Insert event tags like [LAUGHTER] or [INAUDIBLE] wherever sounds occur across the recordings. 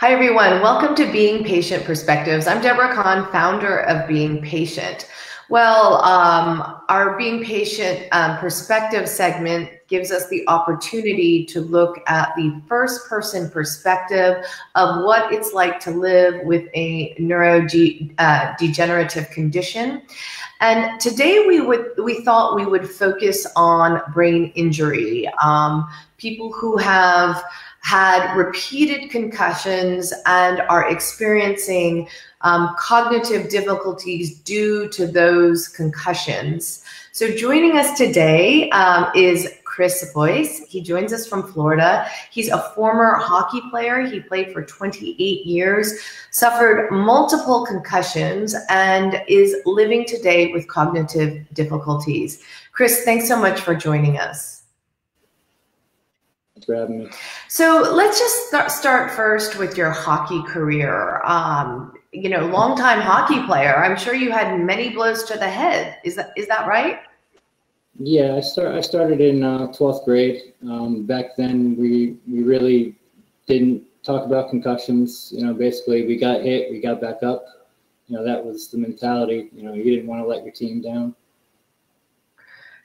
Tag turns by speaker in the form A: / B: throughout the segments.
A: Hi, everyone. Welcome to Being Patient Perspectives. I'm Deborah Kan, founder of Being Patient. Well, um, our Being Patient um, Perspective segment gives us the opportunity to look at the first person perspective of what it's like to live with a neurodegenerative uh, condition. And today we would we thought we would focus on brain injury, um, people who have had repeated concussions and are experiencing um, cognitive difficulties due to those concussions. So, joining us today um, is Chris Boyce. He joins us from Florida. He's a former hockey player. He played for 28 years, suffered multiple concussions, and is living today with cognitive difficulties. Chris, thanks so much for joining us
B: for having me.
A: So let's just start, start first with your hockey career. Um, you know, longtime hockey player. I'm sure you had many blows to the head. Is that is that right?
B: Yeah, I start. I started in uh, 12th grade. Um, back then, we we really didn't talk about concussions. You know, basically, we got hit, we got back up. You know, that was the mentality. You know, you didn't want to let your team down.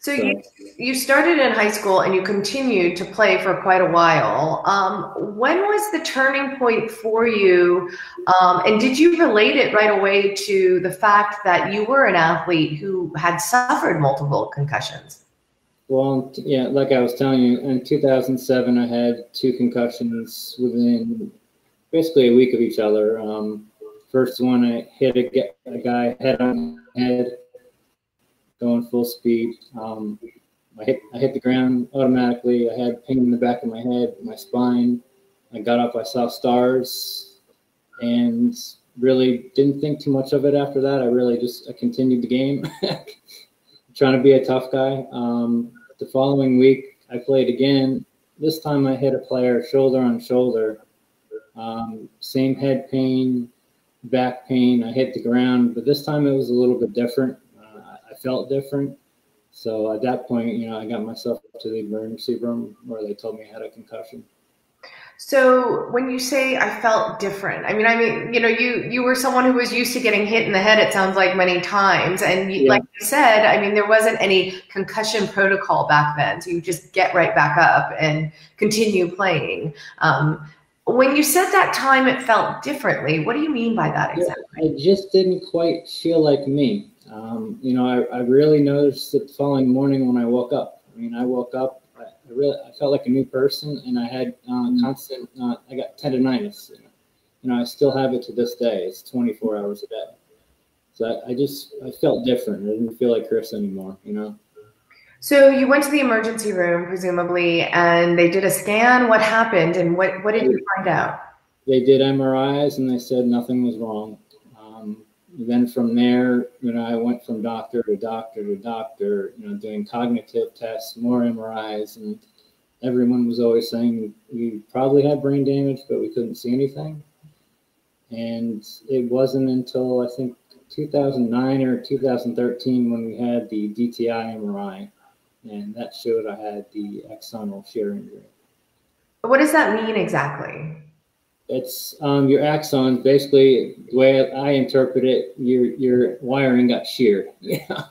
A: So you, you started in high school and you continued to play for quite a while. Um, when was the turning point for you? Um, and did you relate it right away to the fact that you were an athlete who had suffered multiple concussions?
B: Well, yeah, like I was telling you, in 2007, I had two concussions within basically a week of each other. Um, first one, I hit a, a guy head on head going full speed. Um, I hit I hit the ground automatically. I had pain in the back of my head, my spine. I got up, I saw stars, and really didn't think too much of it after that. I really just I continued the game, [LAUGHS] trying to be a tough guy. Um, the following week, I played again. This time, I hit a player shoulder on shoulder. Um, same head pain, back pain. I hit the ground, but this time it was a little bit different felt different. So at that point, you know, I got myself to the emergency room where they told me I had a concussion.
A: So when you say I felt different, I mean, I mean, you know, you you were someone who was used to getting hit in the head. It sounds like many times, and you, yeah. like you said, I mean, there wasn't any concussion protocol back then, so you just get right back up and continue playing. Um, when you said that time it felt differently, what do you mean by that exactly?
B: It just didn't quite feel like me. Um, you know, I, I really noticed it the following morning when I woke up. I mean, I woke up, I, really, I felt like a new person, and I had uh, constant, uh, I got tinnitus. You know, I still have it to this day. It's 24 hours a day. So I, I just, I felt different. I didn't feel like Chris anymore. You know.
A: So you went to the emergency room, presumably, and they did a scan. What happened, and what what did you find out?
B: They did MRIs, and they said nothing was wrong then from there, you know, I went from doctor to doctor to doctor, you know, doing cognitive tests, more MRIs, and everyone was always saying we probably had brain damage, but we couldn't see anything. And it wasn't until I think 2009 or 2013 when we had the DTI MRI, and that showed I had the axonal shear injury.
A: What does that mean exactly?
B: It's um, your axon. Basically, the way I interpret it, your your wiring got sheared. [LAUGHS] Yeah.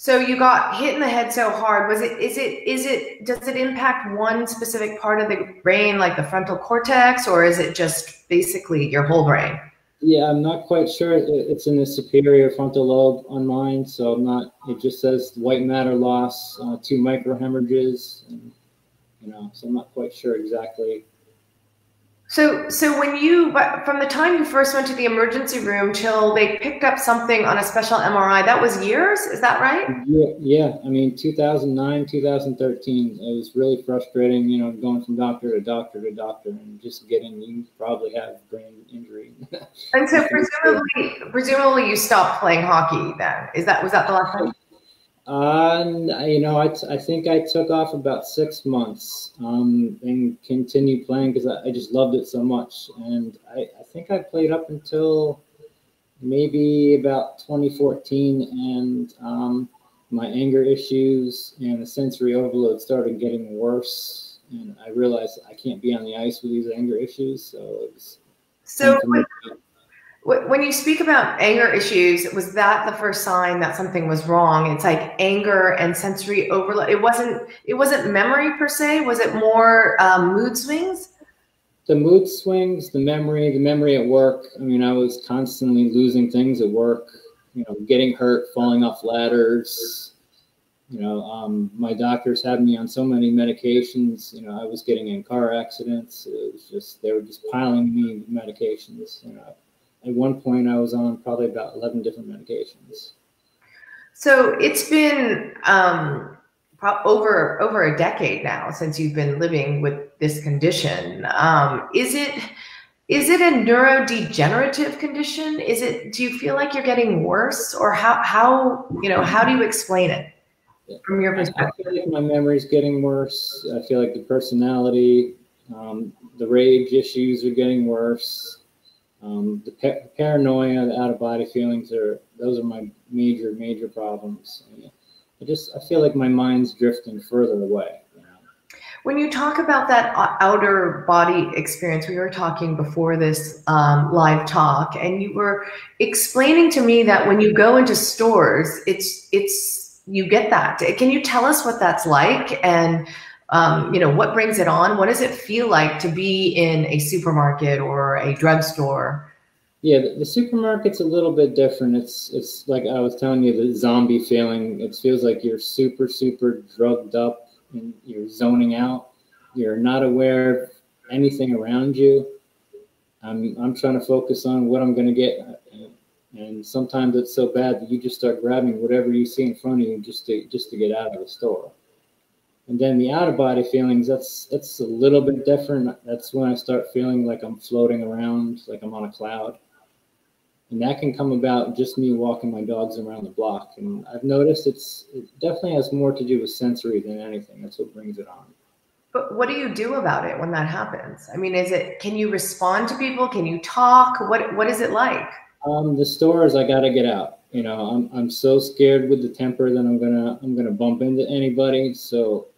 A: So you got hit in the head so hard. Was it? Is it? Is it? Does it impact one specific part of the brain, like the frontal cortex, or is it just basically your whole brain?
B: Yeah, I'm not quite sure. It's in the superior frontal lobe on mine, so I'm not. It just says white matter loss, uh, two microhemorrhages, and, you know. So I'm not quite sure exactly
A: so, so when you, from the time you first went to the emergency room till they picked up something on a special MRI, that was years. Is that right?
B: Yeah, yeah. I mean, 2009, 2013. It was really frustrating. You know, going from doctor to doctor to doctor, and just getting you probably have brain injury.
A: and so, [LAUGHS] presumably, presumably, you stopped playing hockey. Then is that was that the last time?
B: Uh, you know, I, I think I took off about six months um, and continued playing because I, I, just loved it so much. And I, I think I played up until maybe about 2014, and um, my anger issues and the sensory overload started getting worse. And I realized I can't be on the ice with these anger issues, so it was
A: So when, when you speak about anger issues, was that the first sign that something was wrong? It's like anger and sensory overload. It wasn't. It wasn't memory per se. Was it more um, mood swings?
B: The mood swings, the memory, the memory at work. I mean, I was constantly losing things at work. You know, getting hurt, falling off ladders. You know, um, my doctors had me on so many medications. You know, I was getting in car accidents. It was just they were just piling me medications. You know at one point I was on probably about 11 different medications.
A: So it's been um, over over a decade now since you've been living with this condition. Um, is it is it a neurodegenerative condition? Is it? Do you feel like you're getting worse, or how how you know how do you explain it from your perspective?
B: I feel like my memory's getting worse. I feel like the personality, um, the rage issues are getting worse. Um, the pa- paranoia, the out of body feelings are those are my major major problems. I just I feel like my mind's drifting further away.
A: When you talk about that outer body experience, we were talking before this um, live talk, and you were explaining to me that when you go into stores, it's it's you get that. Can you tell us what that's like and um, you know, what brings it on? What does it feel like to be in a supermarket or a drugstore?
B: Yeah, the, the supermarket's a little bit different. It's it's like I was telling you, the zombie feeling. It feels like you're super, super drugged up and you're zoning out. You're not aware of anything around you. I'm I'm trying to focus on what I'm going to get, and sometimes it's so bad that you just start grabbing whatever you see in front of you just to just to get out of the store. And then the out of body feelings, that's that's a little bit different. That's when I start feeling like I'm floating around, like I'm on a cloud. And that can come about just me walking my dogs around the block. And I've noticed it's it definitely has more to do with sensory than anything. That's what brings it on.
A: But what do you do about it when that happens? I mean, is it can you respond to people? Can you talk? What what is it like?
B: Um, the stores I gotta get out. You know, I'm I'm so scared with the temper that I'm gonna I'm gonna bump into anybody. So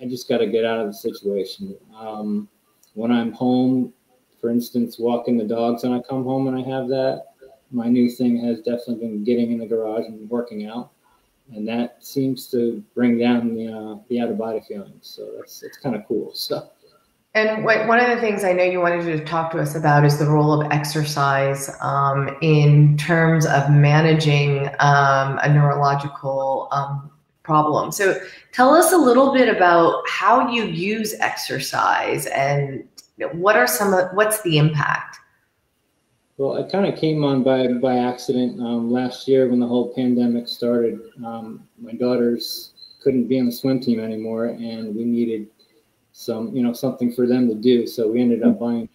B: I just got to get out of the situation. Um, when I'm home, for instance, walking the dogs, and I come home and I have that, my new thing has definitely been getting in the garage and working out, and that seems to bring down the uh, the out of body feelings. So that's it's kind of cool. So.
A: And one of the things I know you wanted to talk to us about is the role of exercise um, in terms of managing um, a neurological um, problem. So tell us a little bit about how you use exercise and what are some of what's the impact?
B: Well, it kind of came on by by accident um, last year when the whole pandemic started. Um, my daughters couldn't be on the swim team anymore, and we needed some, you know, something for them to do. So we ended up buying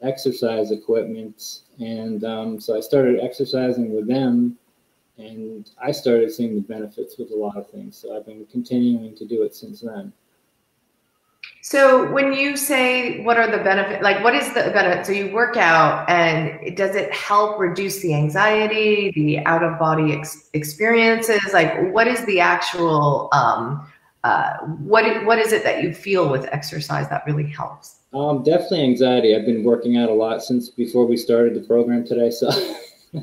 B: exercise equipment, and um, so I started exercising with them and I started seeing the benefits with a lot of things. So I've been continuing to do it since then.
A: So when you say what are the benefits, like what is the benefit? So you work out and does it help reduce the anxiety, the out of body ex- experiences? Like what is the actual, um, uh, what, what is it that you feel with exercise that really helps?
B: Um, definitely anxiety. I've been working out a lot since before we started the program today. So [LAUGHS]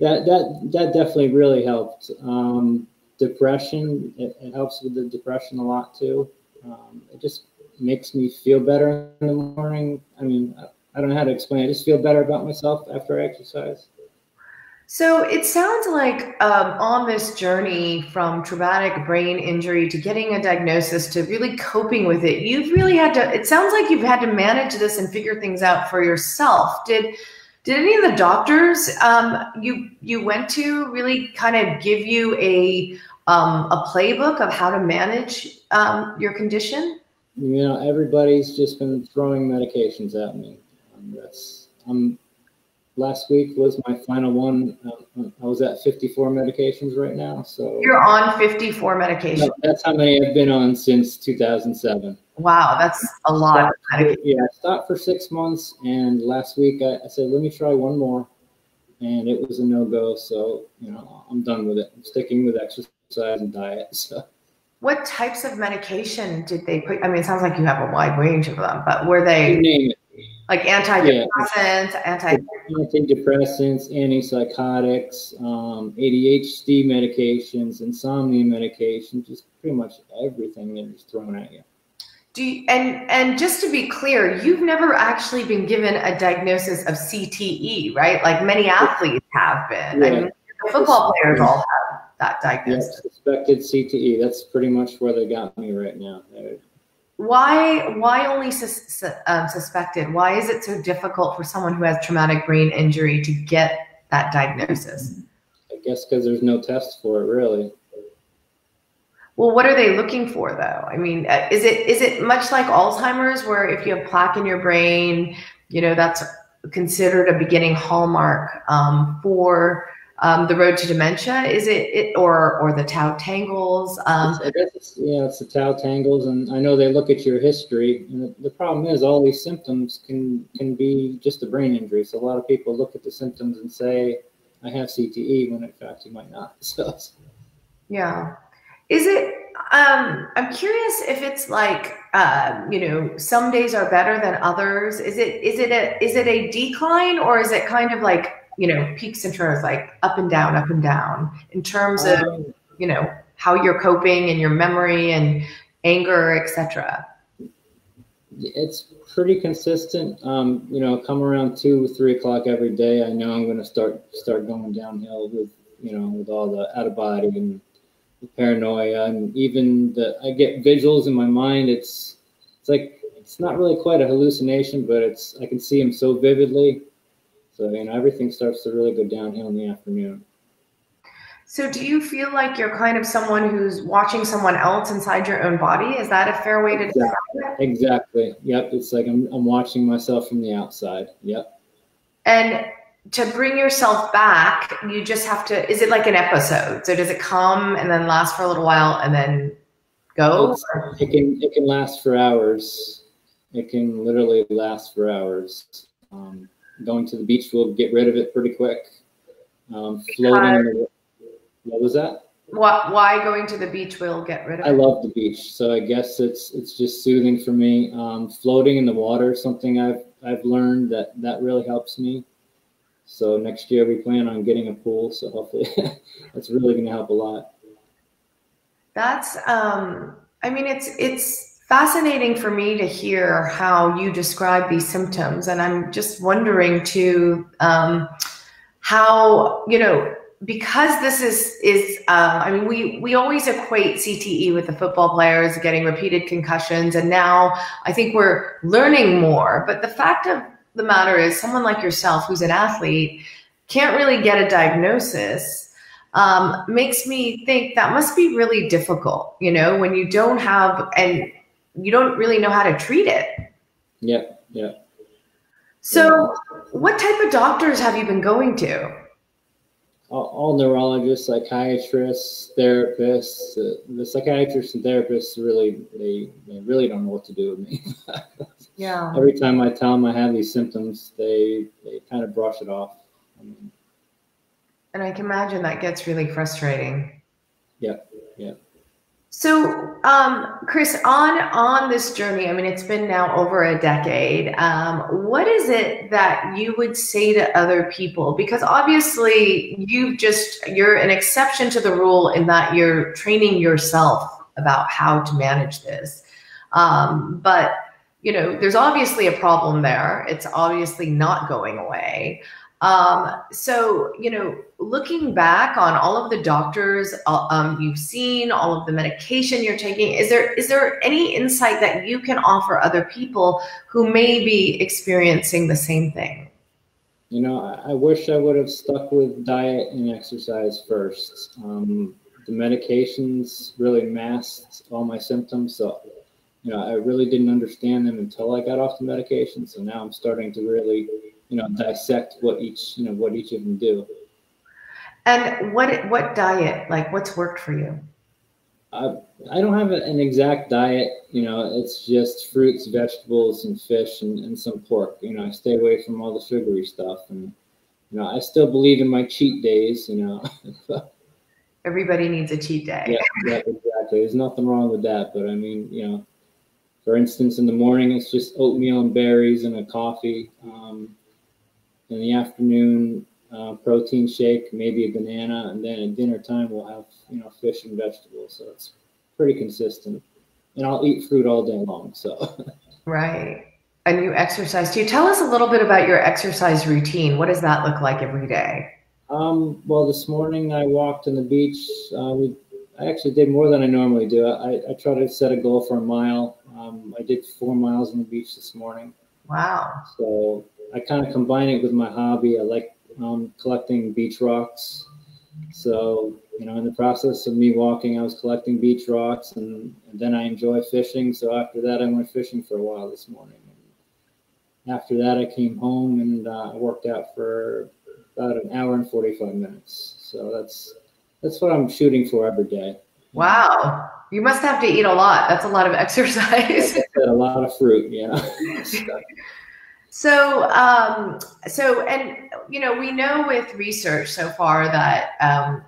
B: that that that definitely really helped. Um, depression, it, it, helps with the depression a lot too. Um, it just makes me feel better in the morning. I mean, I don't know how to explain. It. I just feel better about myself after I exercise.
A: So it sounds like um, on this journey from traumatic brain injury to getting a diagnosis to really coping with it, you've really had to. It sounds like you've had to manage this and figure things out for yourself. Did did any of the doctors um, you you went to really kind of give you a um, a playbook of how to manage um, your condition?
B: You know, everybody's just been throwing medications at me. Um, that's um, last week was my final one. Um, I was at 54 medications right now. So
A: you're on 54 medications.
B: That's how many I've been on since 2007.
A: Wow, that's a lot.
B: yeah, I stopped for six months, and last week I, I, said, let me try one more, and it was a no go. So you know, I'm done with it. I'm sticking with exercise and diet. [LAUGHS] So.
A: What types of medication did they put? I mean, it sounds like you have a wide range of them, but were they?
B: Name it.
A: like antidepressants, yeah. anti
B: antidepressants, antipsychotics, um, ADHD medications, insomnia medications, just pretty much everything that is thrown at you.
A: Do you, and and just to be clear, you've never actually been given a diagnosis of CTE, right? Like many athletes have been. Yeah. I mean, football players all have that diagnosis.
B: Yeah, suspected CTE. That's pretty much where they got me right now.
A: Why why only sus, um, suspected? Why is it so difficult for someone who has traumatic brain injury to get that diagnosis?
B: I guess because there's no test for it, really.
A: Well, what are they looking for, though? I mean, uh, is it is it much like Alzheimer's, where if you have plaque in your brain, you know that's considered a beginning hallmark um, for um, the road to dementia? Is it, it or or the tau tangles um,
B: it's, yeah it's the tau tangles and i know they look at your history and the, the, problem is all these symptoms can can be just a brain injury so a lot of people look at the symptoms and say i have cte when in fact you might not. [LAUGHS] So
A: yeah is it um, i'm curious if it's like um, you know some days are better than others. Is it is it a is it a decline or is it kind of like you know peaks and troughs like up and down up and down in terms of um, you know how you're coping and your memory and anger etc
B: it's pretty consistent. Um, you know come around two three o'clock every day i know i'm going to start start going downhill with you know with all the out of body and paranoia and even the i get visuals in my mind it's it's like it's not really quite a hallucination but it's i can see them so vividly so, you know, everything starts to really go downhill in the afternoon.
A: So, do you feel like you're kind of someone who's watching someone else inside your own body? Is that a fair way to
B: exactly. describe it? Exactly. Yep. It's like I'm, I'm watching myself from the outside. Yep.
A: And to bring yourself back, you just have to, is it like an episode? So, does it come and then last for a little while and then go?
B: it can, it can last for hours. It can literally last for hours. Um, going to the beach will get rid of it pretty quick. Um, floating. The, what was that?
A: What? Why going to the beach will get rid of
B: it? I love the beach, so I guess it's it's just soothing for me. Um, floating in the water, something I've I've learned that that really helps me. So next year we plan on getting a pool, so hopefully [LAUGHS] that's really going to help a lot.
A: That's um, I mean, it's it's fascinating for me to hear how you describe these symptoms. And I'm just wondering too, um, how, you know, because this is is uh, I mean we we always equate CTE with the football players getting repeated concussions and now I think we're learning more but the fact of the matter is someone like yourself who's an athlete can't really get a diagnosis um, makes me think that must be really difficult you know when you don't have and you don't really know how to treat it.
B: Yeah, yeah.
A: So, yeah. what type of doctors have you been going to?
B: All, all neurologists, psychiatrists, therapists. Uh, the psychiatrists and therapists really, they, they really don't know what to do with me. [LAUGHS]
A: yeah.
B: Every time I tell them I have these symptoms, they they kind of brush it off. I mean,
A: and I can imagine that gets really frustrating.
B: Yeah, yeah.
A: So, um, Chris, on on this journey, I mean, it's been now over a decade. Um, what is it that you would say to other people? Because obviously, you've just you're an exception to the rule in that you're training yourself about how to manage this. Um, but you know, there's obviously a problem there. It's obviously not going away. Um, so, you know, looking back on all of the doctors uh, um, you've seen, all of the medication you're taking, is there is there any insight that you can offer other people who may be experiencing the same thing?
B: You know, I, I wish I would have stuck with diet and exercise first. Um, the medications really masked all my symptoms, so you know, I really didn't understand them until I got off the medication. So now I'm starting to really you know dissect what each you know what each of them do.
A: And what what diet like what's worked for you?
B: I, I don't have an exact diet you know it's just fruits vegetables and fish and, and some pork. You know i stay away from all the sugary stuff and you know i still believe in my cheat days you know. [LAUGHS]
A: Everybody needs a cheat day.
B: Yeah, yeah exactly. There's nothing wrong with that but i mean you know for instance, in the morning, it's just oatmeal and berries and a coffee. Um, in the afternoon, uh, protein shake, maybe a banana, and then at dinner time we'll have you know fish and vegetables. So it's pretty consistent, and I'll eat fruit all day long. So
A: right, and you exercise. Do you tell us a little bit about your exercise routine? What does that look like every day?
B: Um, well, this morning I walked on the beach. Uh, we I actually did more than I normally do. I, I try to set a goal for a mile. Um, I did four miles on the beach this morning.
A: Wow.
B: So I kind of combine it with my hobby. I like um, collecting beach rocks. So, you know, in the process of me walking, I was collecting beach rocks and, and then I enjoy fishing. So after that, I went fishing for a while this morning. And after that, I came home and uh, worked out for about an hour and 45 minutes. So that's that's what I'm shooting for every day.
A: Wow. You must have to eat a lot. That's a lot of [LAUGHS] exercise.
B: a lot of fruit, yeah. [LAUGHS]
A: so, um, so, and you know, we know with research so far that um,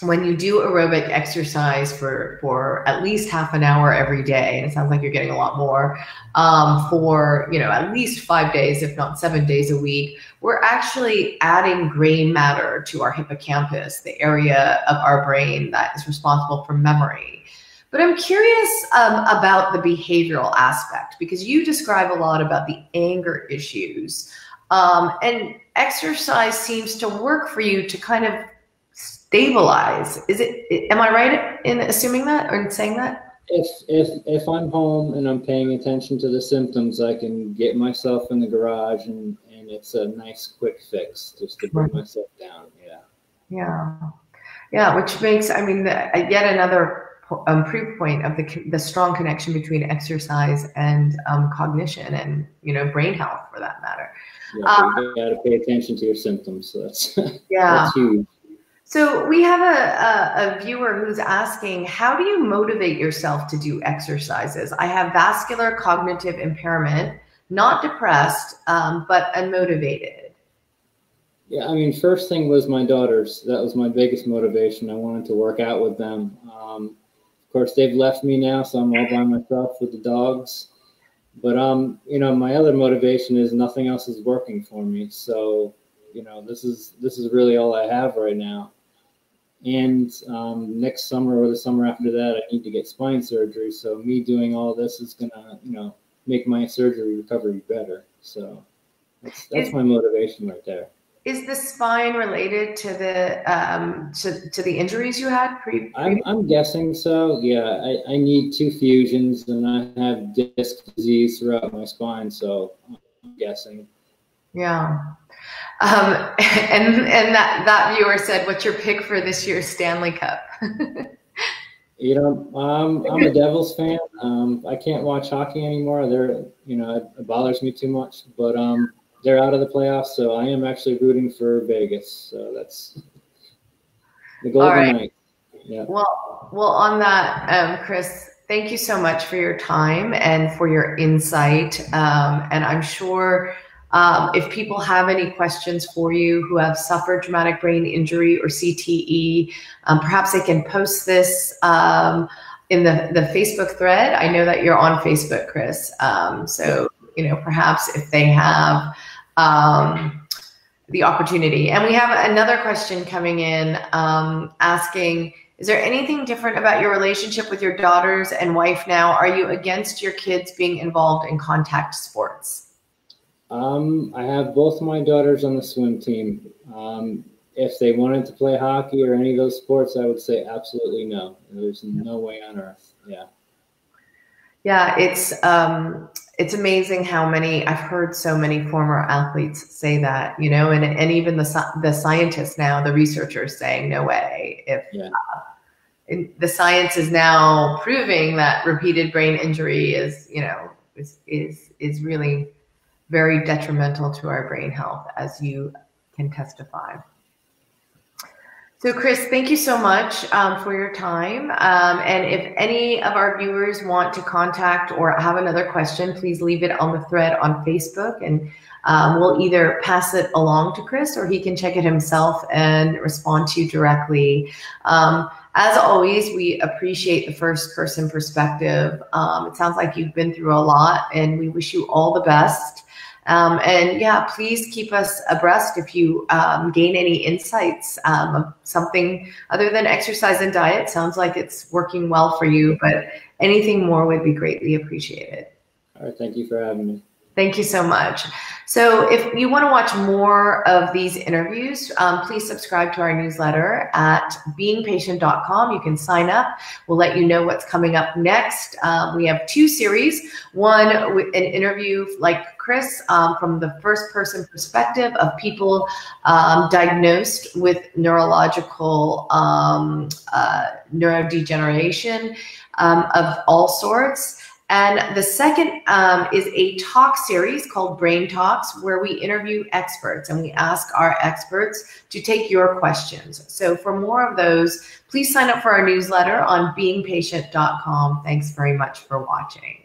A: when you do aerobic exercise for for at least half an hour every day, and it sounds like you're getting a lot more um, for you know at least five days, if not seven days a week, we're actually adding gray matter to our hippocampus, the area of our brain that is responsible for memory. But I'm curious um, about the behavioral aspect because you describe a lot about the anger issues. Um, and exercise seems to work for you to kind of stabilize. Is it? Am I right in assuming that or in saying that?
B: If if if I'm home and I'm paying attention to the symptoms, I can get myself in the garage and and it's a nice quick fix just to bring myself down. Yeah.
A: Yeah. Yeah, which makes I mean yet another um, proof point of the the strong connection between exercise and um, cognition and you know brain health for that matter.
B: Yeah, um, you got to pay attention to your symptoms. So that's [LAUGHS]
A: yeah,
B: that's huge.
A: So we have a, a, a, viewer who's asking, how do you motivate yourself to do exercises? I have vascular cognitive impairment, not depressed, um, but unmotivated.
B: Yeah, I mean, first thing was my daughters. That was my biggest motivation. I wanted to work out with them. Um, course, they've left me now, so I'm all by myself with the dogs. But um, you know, my other motivation is nothing else is working for me. So, you know, this is this is really all I have right now and um, next summer or the summer after that, I need to get spine surgery. So me doing all this is gonna, you know, make my surgery recovery better. So that's that's my motivation right there.
A: Is the spine related to the um, to, to the injuries you had pre?
B: I'm, I'm guessing so. Yeah, I, I need two fusions, and I have disc disease throughout my spine. So I'm guessing.
A: Yeah. Um, [LAUGHS] and and that that viewer said, "What's your pick for this year's Stanley Cup?" [LAUGHS]
B: you know, um, I'm a Devils fan. Um, I can't watch hockey anymore. They're, you know, it, it bothers me too much. But um, they're out of the playoffs, so I am actually rooting for Vegas. So that's the Golden right. Knights.
A: Yeah. Well, well, on that, um, Chris, thank you so much for your time and for your insight. Um, and I'm sure um, if people have any questions for you who have suffered traumatic brain injury or CTE, um, perhaps they can post this um, in the, the Facebook thread. I know that you're on Facebook, Chris. Um, so, you know, perhaps if they have um, the opportunity. And we have another question coming in um, asking, is there anything different about your relationship with your daughters and wife now? Are you against your kids being involved in contact sports?
B: Um, I have both my daughters on the swim team. Um, if they wanted to play hockey or any of those sports, I would say absolutely no. There's no way on earth. Yeah.
A: Yeah, it's um, it's amazing how many I've heard so many former athletes say that, you know, and and even the the scientists now, the researchers saying no way. If yeah. uh, the science is now proving that repeated brain injury is, you know, is is is really very detrimental to our brain health, as you can testify. So, Chris, thank you so much um, for your time. Um, and if any of our viewers want to contact or have another question, please leave it on the thread on Facebook, and um, we'll either pass it along to Chris or he can check it himself and respond to you directly. Um, as always, we appreciate the first person perspective. Um, it sounds like you've been through a lot, and we wish you all the best. Um, and yeah, please keep us abreast if you um, gain any insights um, of something other than exercise and diet. Sounds like it's working well for you, but anything more would be greatly appreciated.
B: All right. Thank you for having me.
A: Thank you so much. So, if you want to watch more of these interviews, um, please subscribe to our newsletter at beingpatient.com. You can sign up. We'll let you know what's coming up next. Um, we have two series one with an interview like Chris um, from the first person perspective of people um, diagnosed with neurological um, uh, neurodegeneration um, of all sorts. And the second um, is a talk series called Brain Talks, where we interview experts and we ask our experts to take your questions. So, for more of those, please sign up for our newsletter on beingpatient.com. Thanks very much for watching.